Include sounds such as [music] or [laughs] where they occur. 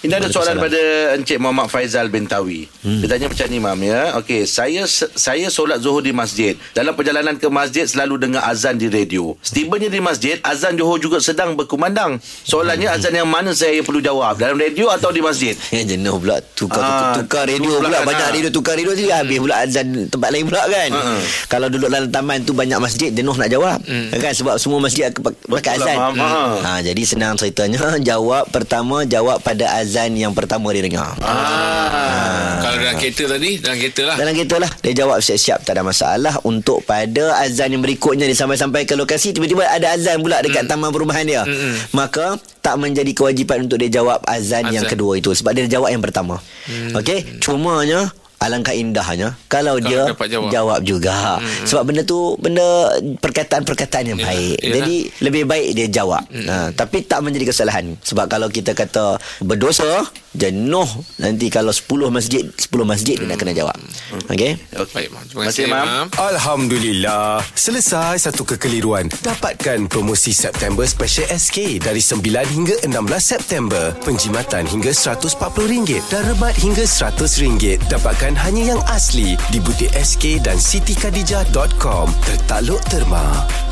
Ini ada soalan daripada Encik Muhammad Faizal bin Tawi. Hmm. Dia tanya macam ni, Mam. Ya? Okey, saya saya solat zuhur di masjid. Dalam perjalanan ke masjid, selalu dengar azan di radio. Setibanya di masjid, azan zuhur juga sedang berkumandang. Soalannya, hmm. azan yang mana saya perlu jawab? Dalam radio atau di masjid? [laughs] Ya, jenuh pula. Tukar, ah, tukar radio pula. Kan, banyak ha. radio tukar radio je. Habis pula azan tempat lain pula kan. Hmm. Kalau duduk dalam taman tu banyak masjid, jenuh nak jawab. Hmm. Kan? Sebab semua masjid pakai azan. Lah, hmm. ha, jadi senang ceritanya. [laughs] Jawab pertama, jawab pada azan azan yang pertama dia dengar. Ah. ah. Kalau dalam kereta tadi, dalam kereta lah. Dalam kereta lah. Dia jawab siap-siap tak ada masalah untuk pada azan yang berikutnya dia sampai-sampai ke lokasi tiba-tiba ada azan pula dekat hmm. taman perumahan dia. Hmm. Maka tak menjadi kewajipan untuk dia jawab azan, azan. yang kedua itu sebab dia jawab yang pertama. Hmm. Okey, cumanya Alangkah indahnya kalau, kalau dia jawab. jawab juga. Hmm. Sebab benda tu benda perkataan-perkataan yang yalah, baik. Yalah. Jadi lebih baik dia jawab. Hmm. Ha, tapi tak menjadi kesalahan. Sebab kalau kita kata berdosa, jenuh nanti kalau 10 masjid, 10 masjid hmm. dia nak kena jawab. Hmm. Okey. Okay. Baik, Terima kasih, Mam. Alhamdulillah. Selesai satu kekeliruan. Dapatkan promosi September Special SK dari 9 hingga 16 September. Penjimatan hingga RM140 dan rebat hingga RM100. Dapatkan dapatkan hanya yang asli di butik SK dan sitikadijah.com. Tertakluk terma.